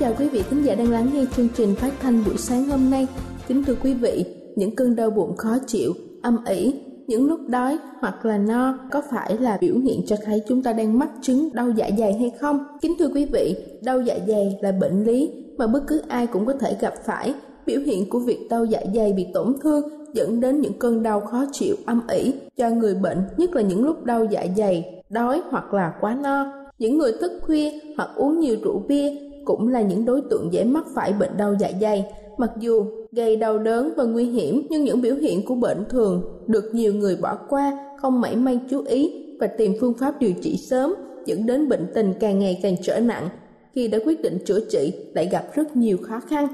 Chào quý vị khán giả đang lắng nghe chương trình phát thanh buổi sáng hôm nay. Kính thưa quý vị, những cơn đau bụng khó chịu, âm ỉ, những lúc đói hoặc là no có phải là biểu hiện cho thấy chúng ta đang mắc chứng đau dạ dày hay không? Kính thưa quý vị, đau dạ dày là bệnh lý mà bất cứ ai cũng có thể gặp phải. Biểu hiện của việc đau dạ dày bị tổn thương dẫn đến những cơn đau khó chịu âm ỉ cho người bệnh, nhất là những lúc đau dạ dày, đói hoặc là quá no. Những người thức khuya hoặc uống nhiều rượu bia cũng là những đối tượng dễ mắc phải bệnh đau dạ dày. Mặc dù gây đau đớn và nguy hiểm, nhưng những biểu hiện của bệnh thường được nhiều người bỏ qua, không mảy may chú ý và tìm phương pháp điều trị sớm, dẫn đến bệnh tình càng ngày càng trở nặng. Khi đã quyết định chữa trị, lại gặp rất nhiều khó khăn.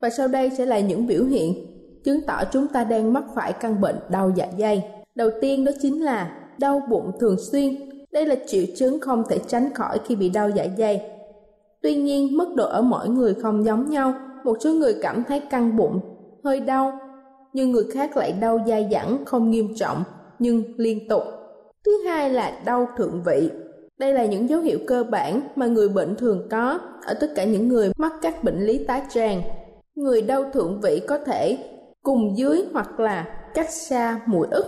Và sau đây sẽ là những biểu hiện chứng tỏ chúng ta đang mắc phải căn bệnh đau dạ dày. Đầu tiên đó chính là đau bụng thường xuyên. Đây là triệu chứng không thể tránh khỏi khi bị đau dạ dày Tuy nhiên, mức độ ở mỗi người không giống nhau. Một số người cảm thấy căng bụng, hơi đau, nhưng người khác lại đau dai dẳng không nghiêm trọng nhưng liên tục. Thứ hai là đau thượng vị. Đây là những dấu hiệu cơ bản mà người bệnh thường có ở tất cả những người mắc các bệnh lý tá tràng. Người đau thượng vị có thể cùng dưới hoặc là cách xa mũi ức.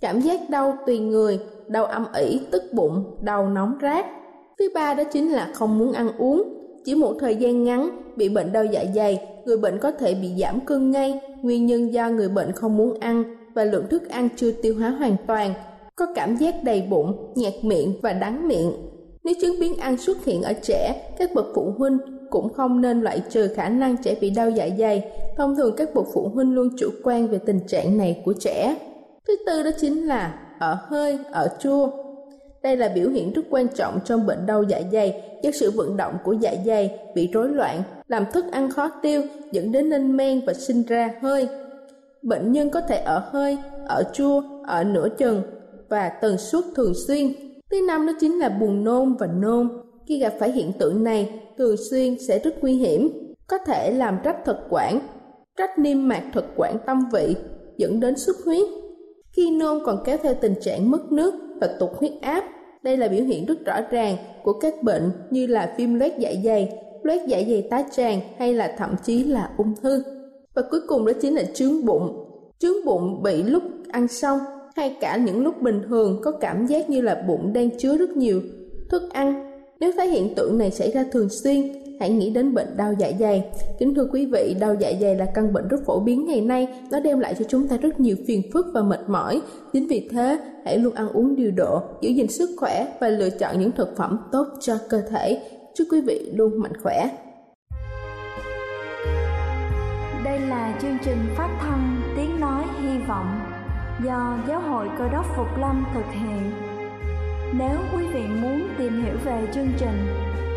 Cảm giác đau tùy người, đau âm ỉ, tức bụng, đau nóng rát. Thứ ba đó chính là không muốn ăn uống. Chỉ một thời gian ngắn bị bệnh đau dạ dày, người bệnh có thể bị giảm cân ngay, nguyên nhân do người bệnh không muốn ăn và lượng thức ăn chưa tiêu hóa hoàn toàn, có cảm giác đầy bụng, nhạt miệng và đắng miệng. Nếu chứng biến ăn xuất hiện ở trẻ, các bậc phụ huynh cũng không nên loại trừ khả năng trẻ bị đau dạ dày. Thông thường các bậc phụ huynh luôn chủ quan về tình trạng này của trẻ. Thứ tư đó chính là ở hơi, ở chua. Đây là biểu hiện rất quan trọng trong bệnh đau dạ dày do sự vận động của dạ dày bị rối loạn, làm thức ăn khó tiêu, dẫn đến lên men và sinh ra hơi. Bệnh nhân có thể ở hơi, ở chua, ở nửa chừng và tần suất thường xuyên. Thứ năm đó chính là buồn nôn và nôn. Khi gặp phải hiện tượng này, thường xuyên sẽ rất nguy hiểm, có thể làm rách thực quản, rách niêm mạc thực quản tâm vị, dẫn đến xuất huyết. Khi nôn còn kéo theo tình trạng mất nước và tụt huyết áp. Đây là biểu hiện rất rõ ràng của các bệnh như là viêm loét dạ dày, loét dạ dày tá tràng hay là thậm chí là ung thư. Và cuối cùng đó chính là trướng bụng. Trướng bụng bị lúc ăn xong hay cả những lúc bình thường có cảm giác như là bụng đang chứa rất nhiều thức ăn. Nếu thấy hiện tượng này xảy ra thường xuyên, hãy nghĩ đến bệnh đau dạ dày. Kính thưa quý vị, đau dạ dày là căn bệnh rất phổ biến ngày nay, nó đem lại cho chúng ta rất nhiều phiền phức và mệt mỏi. Chính vì thế, hãy luôn ăn uống điều độ, giữ gìn sức khỏe và lựa chọn những thực phẩm tốt cho cơ thể. Chúc quý vị luôn mạnh khỏe. Đây là chương trình phát thanh Tiếng Nói Hy Vọng do Giáo hội Cơ đốc Phục Lâm thực hiện. Nếu quý vị muốn tìm hiểu về chương trình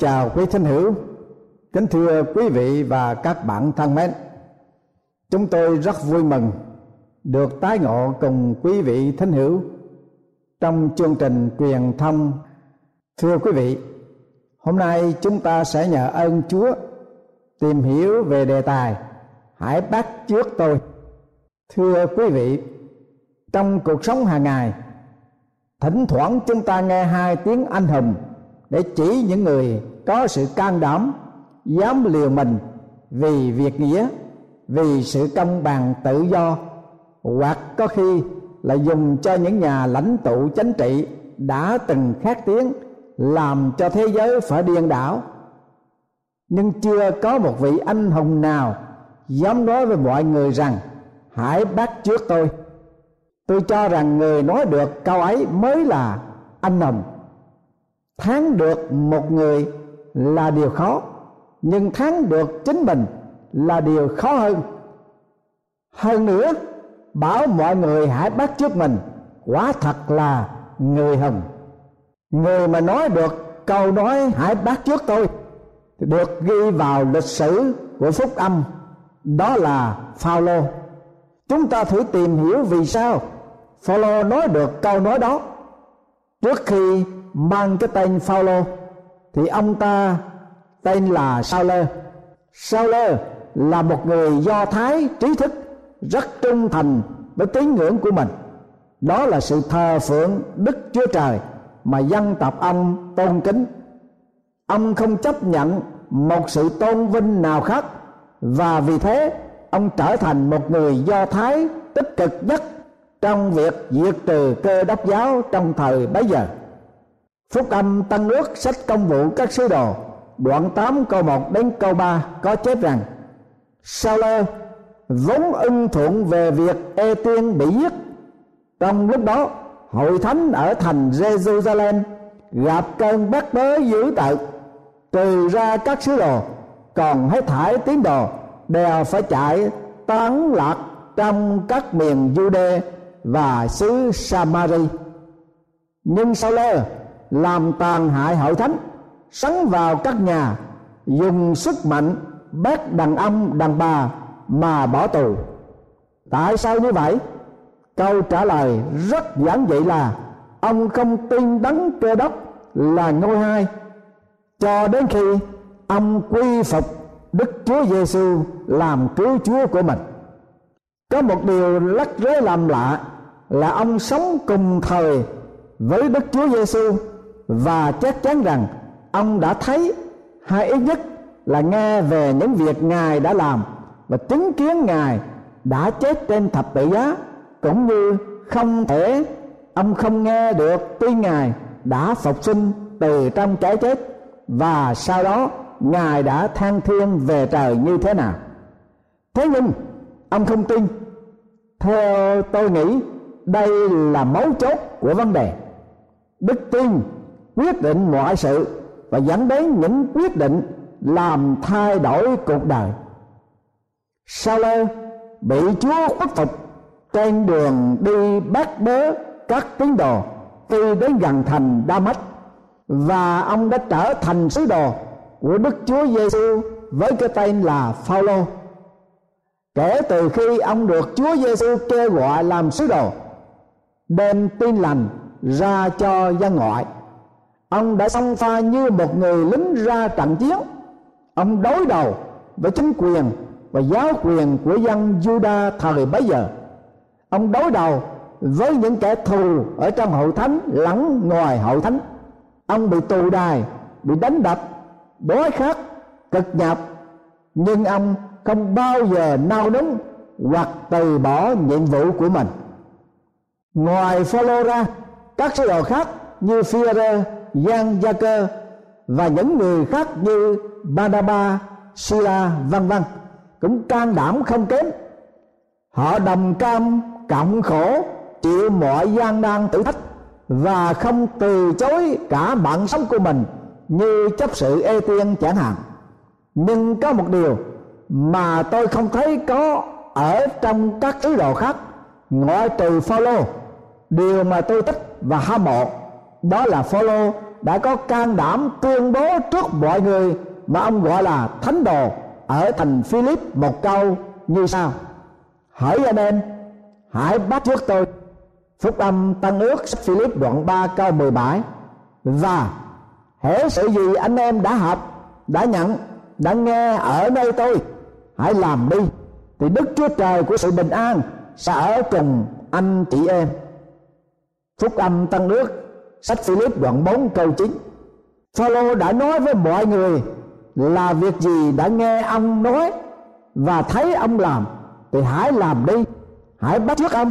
Chào quý thính hữu, kính thưa quý vị và các bạn thân mến. Chúng tôi rất vui mừng được tái ngộ cùng quý vị thính hữu trong chương trình truyền thông. Thưa quý vị, hôm nay chúng ta sẽ nhờ ơn Chúa tìm hiểu về đề tài Hãy bắt trước tôi. Thưa quý vị, trong cuộc sống hàng ngày, thỉnh thoảng chúng ta nghe hai tiếng anh hùng để chỉ những người có sự can đảm, dám liều mình vì việc nghĩa, vì sự công bằng tự do, hoặc có khi là dùng cho những nhà lãnh tụ chính trị đã từng khát tiếng làm cho thế giới phải điên đảo. Nhưng chưa có một vị anh hùng nào dám nói với mọi người rằng, hãy bắt trước tôi. Tôi cho rằng người nói được câu ấy mới là anh hùng thắng được một người là điều khó, nhưng thắng được chính mình là điều khó hơn hơn nữa, bảo mọi người hãy bắt trước mình, quả thật là người hùng người mà nói được câu nói hãy bắt trước tôi, được ghi vào lịch sử của phúc âm, đó là Phaolô. Chúng ta thử tìm hiểu vì sao Phaolô nói được câu nói đó. Trước khi mang cái tên Phaolô, thì ông ta tên là sauler sauler là một người Do Thái trí thức, rất trung thành với tín ngưỡng của mình. Đó là sự thờ phượng Đức Chúa Trời mà dân tộc ông tôn kính. Ông không chấp nhận một sự tôn vinh nào khác, và vì thế ông trở thành một người do thái tích cực nhất trong việc diệt trừ cơ đốc giáo trong thời bấy giờ phúc âm tăng ước sách công vụ các sứ đồ. Đoạn 8 câu 1 đến câu 3 có chép rằng sao lơ vốn ưng thuận về việc ê tiên bị giết. Trong lúc đó, hội thánh ở thành Jerusalem gặp cơn bắt bớ dữ tợn. Trừ ra các sứ đồ, còn hết thải tín đồ đều phải chạy tán lạc trong các miền Jude và xứ Samari. Nhưng sau lơ làm tàn hại hội thánh sắn vào các nhà, dùng sức mạnh bắt đàn ông, đàn bà mà bỏ tù. Tại sao như vậy? Câu trả lời rất giản dị là, ông không tin đấng cơ đốc là ngôi hai. Cho đến khi ông quy phục Đức Chúa Giêsu làm cứu Chúa của mình. Có một điều lắc rối làm lạ là ông sống cùng thời với Đức Chúa Giêsu và chắc chắn rằng ông đã thấy hay ít nhất là nghe về những việc Ngài đã làm và chứng kiến Ngài đã chết trên thập tự giá, cũng như không thể ông không nghe được tin Ngài đã phục sinh từ trong cái chết và sau đó ngài đã thăng thiên về trời như thế nào. Thế nhưng ông không tin. Theo tôi nghĩ, đây là mấu chốt của vấn đề. Đức tin quyết định mọi sự và dẫn đến những quyết định làm thay đổi cuộc đời sao lê bị chúa khuất phục trên đường đi bắt bớ các tín đồ khi đến gần thành đa mách và ông đã trở thành sứ đồ của Đức Chúa Giêsu với cái tên là Phaolô. Kể từ khi ông được Chúa Giêsu kêu gọi làm sứ đồ, đem tin lành ra cho dân ngoại, ông đã xông pha như một người lính ra trận chiến. Ông đối đầu với chính quyền và giáo quyền của dân Juda thời bấy giờ. Ông đối đầu với những kẻ thù ở trong hậu thánh lẫn ngoài hậu thánh ông bị tù đài bị đánh đập đói khát cực nhọc nhưng ông không bao giờ nao núng hoặc từ bỏ nhiệm vụ của mình ngoài Phaolô ra các sứ đồ khác như Phi-rơ, Giang Gia Cơ và những người khác như Badaba, Sila vân vân cũng can đảm không kém. Họ đồng cam cộng khổ chịu mọi gian nan thử thách và không từ chối cả mạng sống của mình như chấp sự ê tiên chẳng hạn. Nhưng có một điều mà tôi không thấy có ở trong các sứ đồ khác ngoại trừ Phaolô điều mà tôi thích và hâm mộ đó là Phaolô đã có can đảm tuyên bố trước mọi người mà ông gọi là thánh đồ ở thành Philip một câu như sau. Hỡi anh em hãy bắt trước tôi. Phúc âm Tăng ước sách Philip đoạn 3 câu 17 Và hễ sự gì anh em đã học, đã nhận, đã nghe ở nơi tôi Hãy làm đi Thì Đức Chúa Trời của sự bình an sẽ ở cùng anh chị em. Phúc âm tăng nước sách Philip đoạn 4 câu 9 Phaolô đã nói với mọi người là việc gì đã nghe ông nói và thấy ông làm thì hãy làm đi, hãy bắt chước ông.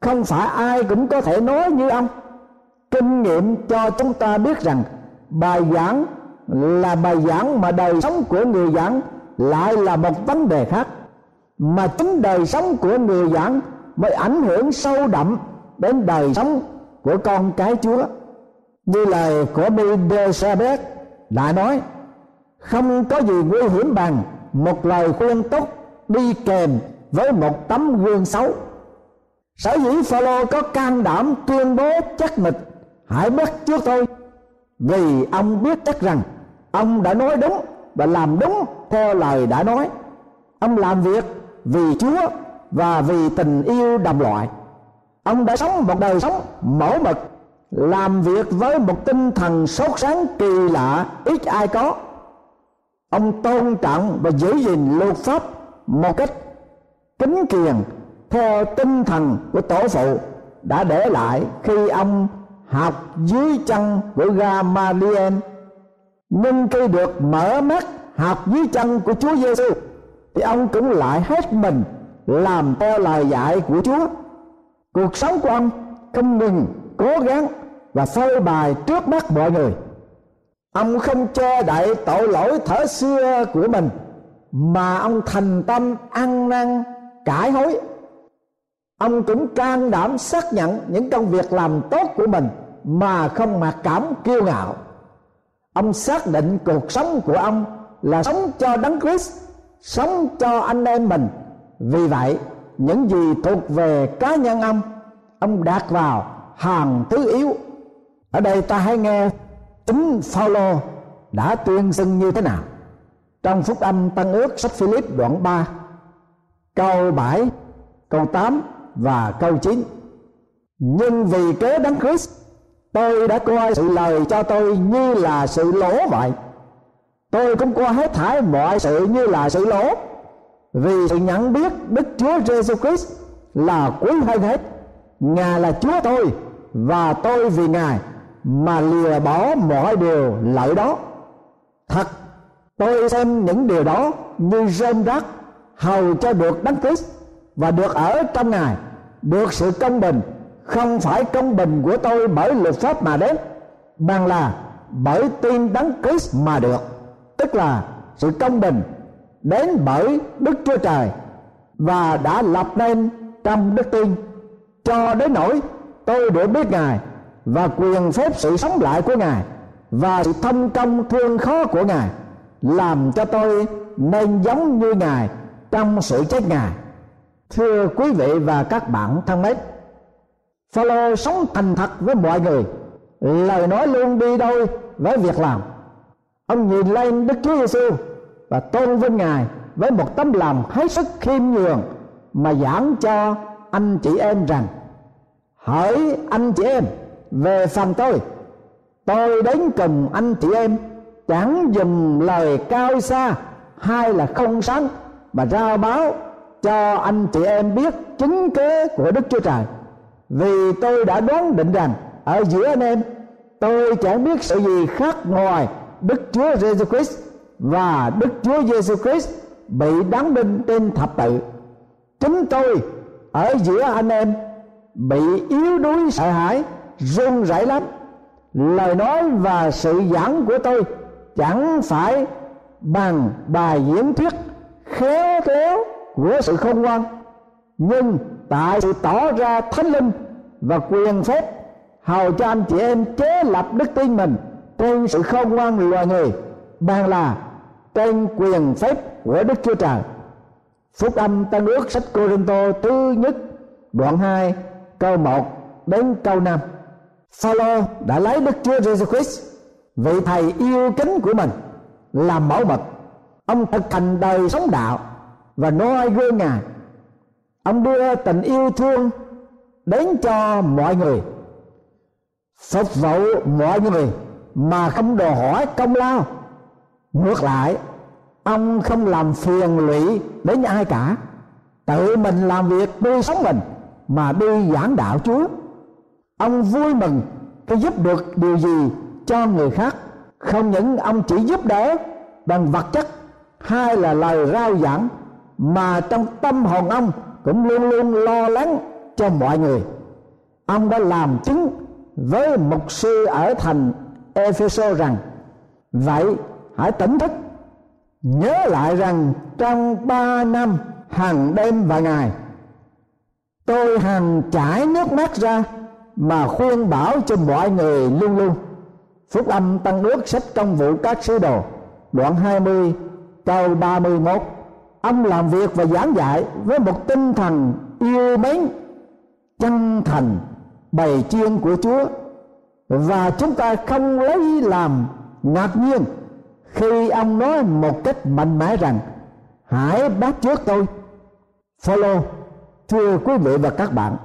Không phải ai cũng có thể nói như ông. Kinh nghiệm cho chúng ta biết rằng bài giảng là bài giảng mà đời sống của người giảng lại là một vấn đề khác. Mà chính đời sống của người giảng mới ảnh hưởng sâu đậm đến đời sống của con cái Chúa. Như lời của Bidesabeth đã nói, không có gì nguy hiểm bằng một lời khuyên tốt đi kèm với một tấm gương xấu. Sở dĩ Phaolô có can đảm tuyên bố chắc mịch hãy bắt trước tôi, vì ông biết chắc rằng ông đã nói đúng và làm đúng theo lời đã nói. Ông làm việc vì chúa và vì tình yêu đồng loại ông đã sống một đời sống mẫu mực, làm việc với một tinh thần sốt sáng kỳ lạ, ít ai có. Ông tôn trọng và giữ gìn luật pháp một cách kính kiền theo tinh thần của tổ phụ đã để lại khi ông học dưới chân của Gamaliel. Nhưng khi được mở mắt học dưới chân của Chúa Giêsu thì ông cũng lại hết mình làm theo lời dạy của Chúa cuộc sống của ông không ngừng, cố gắng và phơi bày trước mắt mọi người. Ông không che đậy tội lỗi thở xưa của mình, mà ông thành tâm ăn năn cải hối. Ông cũng can đảm xác nhận những công việc làm tốt của mình mà không mặc cảm kiêu ngạo. Ông xác định cuộc sống của ông là sống cho đấng Christ, sống cho anh em mình. Vì vậy những gì thuộc về cá nhân ông ông đặt vào hàng thứ yếu. Ở đây ta hãy nghe chính Phaolô đã tuyên xưng như thế nào. Trong phúc âm tăng ước sách Philip đoạn 3 câu 7 câu 8 và câu 9 nhưng vì kế đấng Christ, tôi đã coi sự lời cho tôi như là sự lỗ vậy. Tôi cũng coi hết thải mọi sự như là sự lỗ vì sự nhận biết đức chúa giêsu christ là quý hơn hết, ngài là chúa tôi và tôi vì ngài mà lìa bỏ mọi điều lợi đó. Thật, tôi xem những điều đó như rơm rác hầu cho được đấng Christ và được ở trong ngài. Được sự công bình, không phải công bình của tôi bởi luật pháp mà đến, bằng là bởi tin đấng Christ mà được. Tức là sự công bình đến bởi Đức Chúa Trời và đã lập nên trong đức tin cho đến nỗi tôi được biết Ngài và quyền phép sự sống lại của Ngài và sự thông công thương khó của Ngài làm cho tôi nên giống như Ngài trong sự chết Ngài. Thưa quý vị và các bạn thân mến, Phaolô sống thành thật với mọi người, lời nói luôn đi đôi với việc làm. Ông nhìn lên Đức Chúa Giêsu và tôn vinh Ngài với một tấm lòng hết sức khiêm nhường mà giảng cho anh chị em rằng, hỡi anh chị em, về phần tôi. Tôi đến cùng anh chị em, chẳng dùng lời cao xa hay là không sáng mà rao báo cho anh chị em biết chứng kế của Đức Chúa Trời. Vì tôi đã đoán định rằng, ở giữa anh em, tôi chẳng biết sự gì khác ngoài Đức Chúa Jesus Christ và Đức Chúa Giêsu Christ bị đóng đinh trên thập tự. Chính tôi, ở giữa anh em, bị yếu đuối, sợ hãi, run rẩy lắm. Lời nói và sự giảng của tôi chẳng phải bằng bài diễn thuyết khéo léo của sự khôn ngoan, nhưng tại sự tỏ ra thánh linh và quyền phép hầu cho anh chị em chế lập đức tin mình trên sự khôn ngoan loài người bằng là trên quyền phép của Đức Chúa Trời. Phúc âm Tân ước sách Cô Rinh Tô thứ nhất, đoạn 2 câu 1 đến câu 5. Phaolô đã lấy Đức Chúa Jesus Christ vị thầy yêu kính của mình, làm mẫu mực. Ông thực hành đời sống đạo và noi gương ngài. Ông đưa tình yêu thương đến cho mọi người, phục vụ mọi người mà không đòi hỏi công lao ngược lại, ông không làm phiền lụy đến ai cả. Tự mình làm việc nuôi sống mình mà đi giảng đạo chúa. Ông vui mừng khi giúp được điều gì cho người khác. Không những ông chỉ giúp đỡ bằng vật chất hay là lời rao giảng, mà trong tâm hồn ông cũng luôn luôn lo lắng cho mọi người. Ông đã làm chứng với mục sư ở thành Epheso rằng, vậy hãy tỉnh thức. Nhớ lại rằng trong ba năm hàng đêm và ngày, tôi hàng trải nước mắt ra mà khuyên bảo cho mọi người luôn luôn. Phúc âm tăng ước sách công vụ các sứ đồ, đoạn 20 câu 31 ông làm việc và giảng dạy với một tinh thần yêu mến, chân thành, bày chiên của Chúa. Và chúng ta không lấy làm ngạc nhiên khi ông nói một cách mạnh mẽ rằng, hãy bắt trước tôi follow thưa quý vị và các bạn,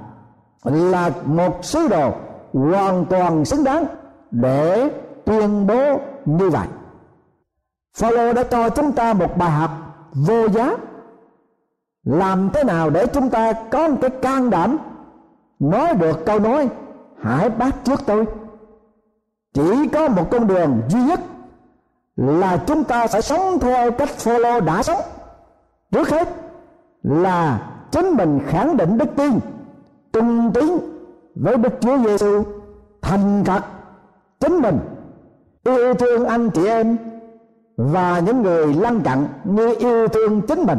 là một sứ đồ hoàn toàn xứng đáng để tuyên bố như vậy. Follow đã cho chúng ta một bài học vô giá. Làm thế nào để chúng ta có một cái can đảm nói được câu nói, hãy bắt trước tôi. Chỉ có một con đường duy nhất là chúng ta phải sống theo cách Phaolô đã sống. Trước hết là chính mình khẳng định đức tin, trung tín với đức chúa giêsu thành thật chính mình yêu thương anh chị em và những người lân cận như yêu thương chính mình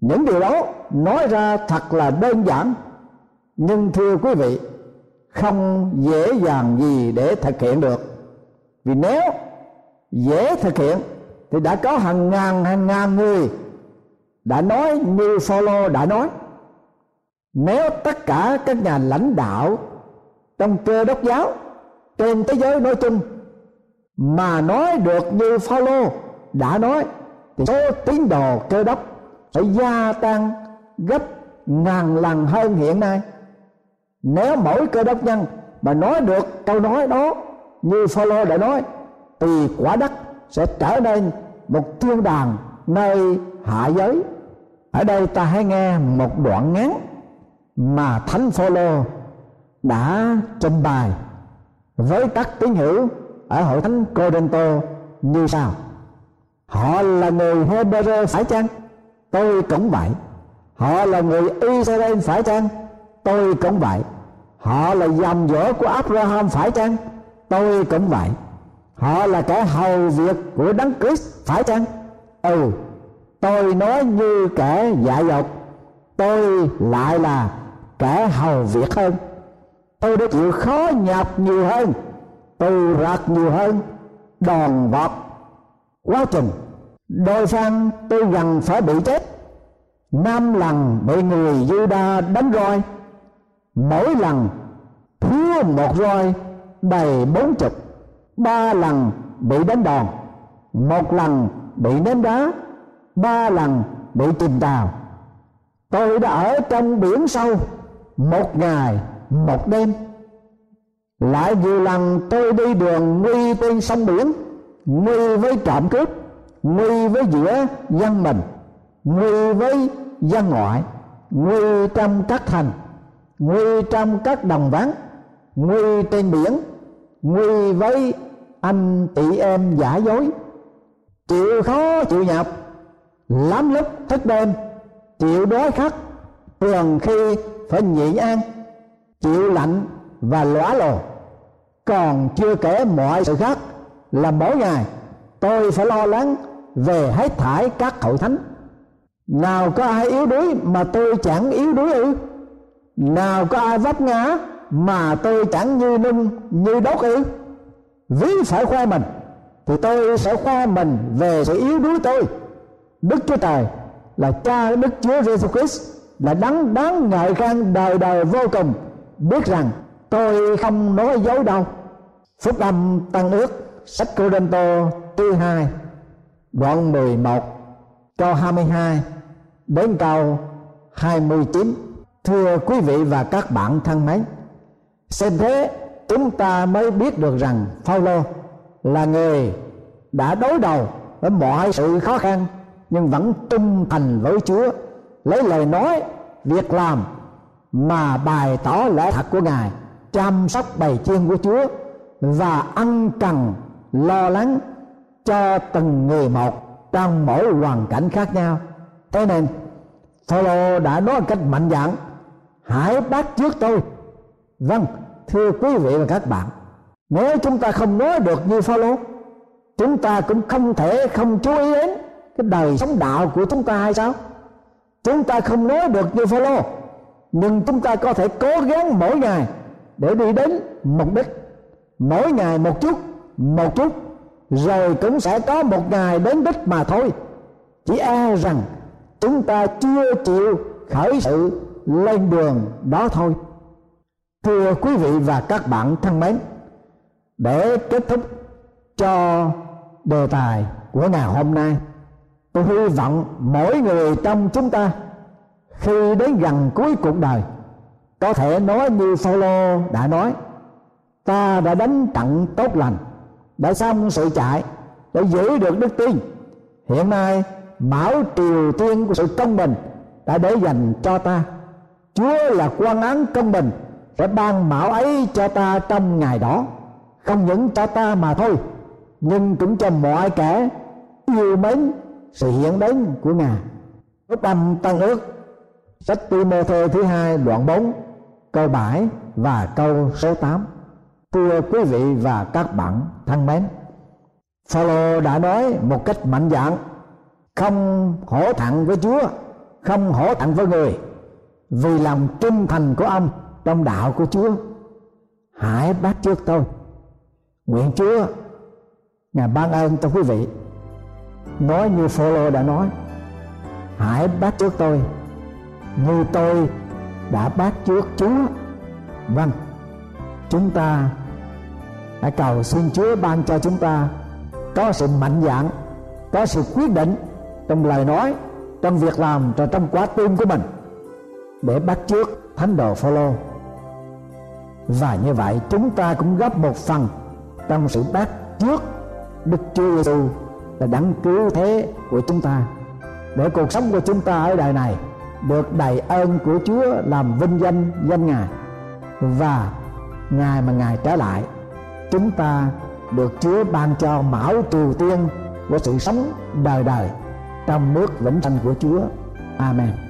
những điều đó nói ra thật là đơn giản, nhưng thưa quý vị, không dễ dàng gì để thực hiện được. Vì nếu dễ thực hiện. Thì đã có hàng ngàn hàng ngàn người đã nói như Phaolô đã nói. Nếu tất cả các nhà lãnh đạo trong cơ đốc giáo, trên thế giới nói chung mà nói được như Phaolô đã nói, thì số tín đồ cơ đốc sẽ gia tăng gấp ngàn lần hơn hiện nay. Nếu mỗi cơ đốc nhân mà nói được câu nói đó như Phaolô đã nói thì quả đất sẽ trở nên một thiên đàng nơi hạ giới. Ở đây ta hãy nghe một đoạn ngắn mà thánh phaolô đã trình bày với các tín hữu ở hội thánh Corinto như sau. Họ là người Hebrew phải chăng? Tôi cũng vậy. Họ là người Israel phải chăng? Tôi cũng vậy. Họ là dòng dõi của Abraham phải chăng? Tôi cũng vậy họ là kẻ hầu việc của đấng Christ, phải chăng? Ừ tôi nói như kẻ dại dột, tôi lại là kẻ hầu việc hơn. Tôi đã chịu khó nhọc nhiều hơn, tù rạc nhiều hơn, đòn vọt, quá trình. Đôi phan tôi gần phải bị chết, năm lần bị người Juda đánh roi, mỗi lần thua một roi đầy bốn chục ba lần bị đánh đòn. Một lần bị ném đá, ba lần bị chìm tàu. Tôi đã ở trong biển sâu một ngày, một đêm. Lại nhiều lần tôi đi đường nguy trên sông biển, nguy với trộm cướp, nguy với giữa dân mình, nguy với dân ngoại, nguy trong các thành, nguy trong các đồng vắng, nguy trên biển, nguy với anh chị em giả dối. Chịu khó chịu nhọc. Lắm lúc thức đêm. Chịu đói khát. Thường khi phải nhịn ăn chịu lạnh và lõa lồ. Còn chưa kể mọi sự khác là mỗi ngày tôi phải lo lắng về hết thải các hội thánh. Nào có ai yếu đuối mà tôi chẳng yếu đuối ư? Nào có ai vấp ngã mà tôi chẳng như nung, như đốt ư? Ví phải khoe mình, thì tôi sẽ khoe mình về sự yếu đuối tôi. Đức chúa trời là cha đức chúa giêsu christ, là đấng đáng ngợi khen đời đời vô cùng. Biết rằng tôi không nói dối đâu. Phúc âm tăng ước, sách cô đơn tô thứ hai, đoạn 11 câu 22 đến câu 29 thưa quý vị và các bạn thân mến, xem thế chúng ta mới biết được rằng Phaolô là người đã đối đầu với mọi sự khó khăn, nhưng vẫn trung thành với Chúa, lấy lời nói, việc làm mà bày tỏ lẽ thật của Ngài, chăm sóc bầy chiên của Chúa và ân cần lo lắng cho từng người một trong mỗi hoàn cảnh khác nhau. Thế nên, Phaolô đã nói một cách mạnh dạn, hãy bắt trước tôi. Vâng thưa quý vị và các bạn, nếu chúng ta không nói được như Phaolô, chúng ta cũng không thể không chú ý đến cái đời sống đạo của chúng ta hay sao? Chúng ta không nói được như Phaolô, nhưng chúng ta có thể cố gắng mỗi ngày để đi đến mục đích. Mỗi ngày một chút một chút, rồi cũng sẽ có một ngày đến đích mà thôi. Chỉ e rằng chúng ta chưa chịu khởi sự lên đường đó thôi thưa quý vị và các bạn thân mến, để kết thúc cho đề tài của ngày hôm nay, tôi hy vọng mỗi người trong chúng ta khi đến gần cuối cuộc đời, có thể nói như Phaolô đã nói, ta đã đánh trận tốt lành, đã xong sự chạy, đã giữ được đức tin. Hiện nay mão triều tiên của sự công bình đã để dành cho ta. Chúa là quan án công bình sẽ ban mão ấy cho ta trong ngày đó. Không những cho ta mà thôi, nhưng cũng cho mọi kẻ yêu mến, sự hiện đến của ngài. Phúc âm tăng ước, sách thơ thứ hai đoạn 4 câu 7 và câu số 8 thưa quý vị và các bạn thân mến, Phaolô đã nói một cách mạnh dạn, không hổ thẹn với Chúa, không hổ thẹn với người, vì lòng trung thành của ông trong đạo của Chúa, hãy bắt trước tôi. Nguyện Chúa, ngài ban ơn cho quý vị. Nói như Phaolô đã nói, hãy bắt trước tôi như tôi đã bắt trước Chúa. Vâng chúng ta hãy cầu xin Chúa ban cho chúng ta có sự mạnh dạn có sự quyết định trong lời nói, trong việc làm và trong quá tim của mình để bắt trước thánh đồ Phaolô và như vậy chúng ta cũng góp một phần trong sự bắt trước Đức Chúa Giêsu là đấng cứu thế của chúng ta để cuộc sống của chúng ta ở đời này được đầy ơn của Chúa làm vinh danh danh Ngài và ngày mà Ngài trở lại, chúng ta được Chúa ban cho mão trù tiên của sự sống đời đời trong nước vĩnh sanh của Chúa. Amen.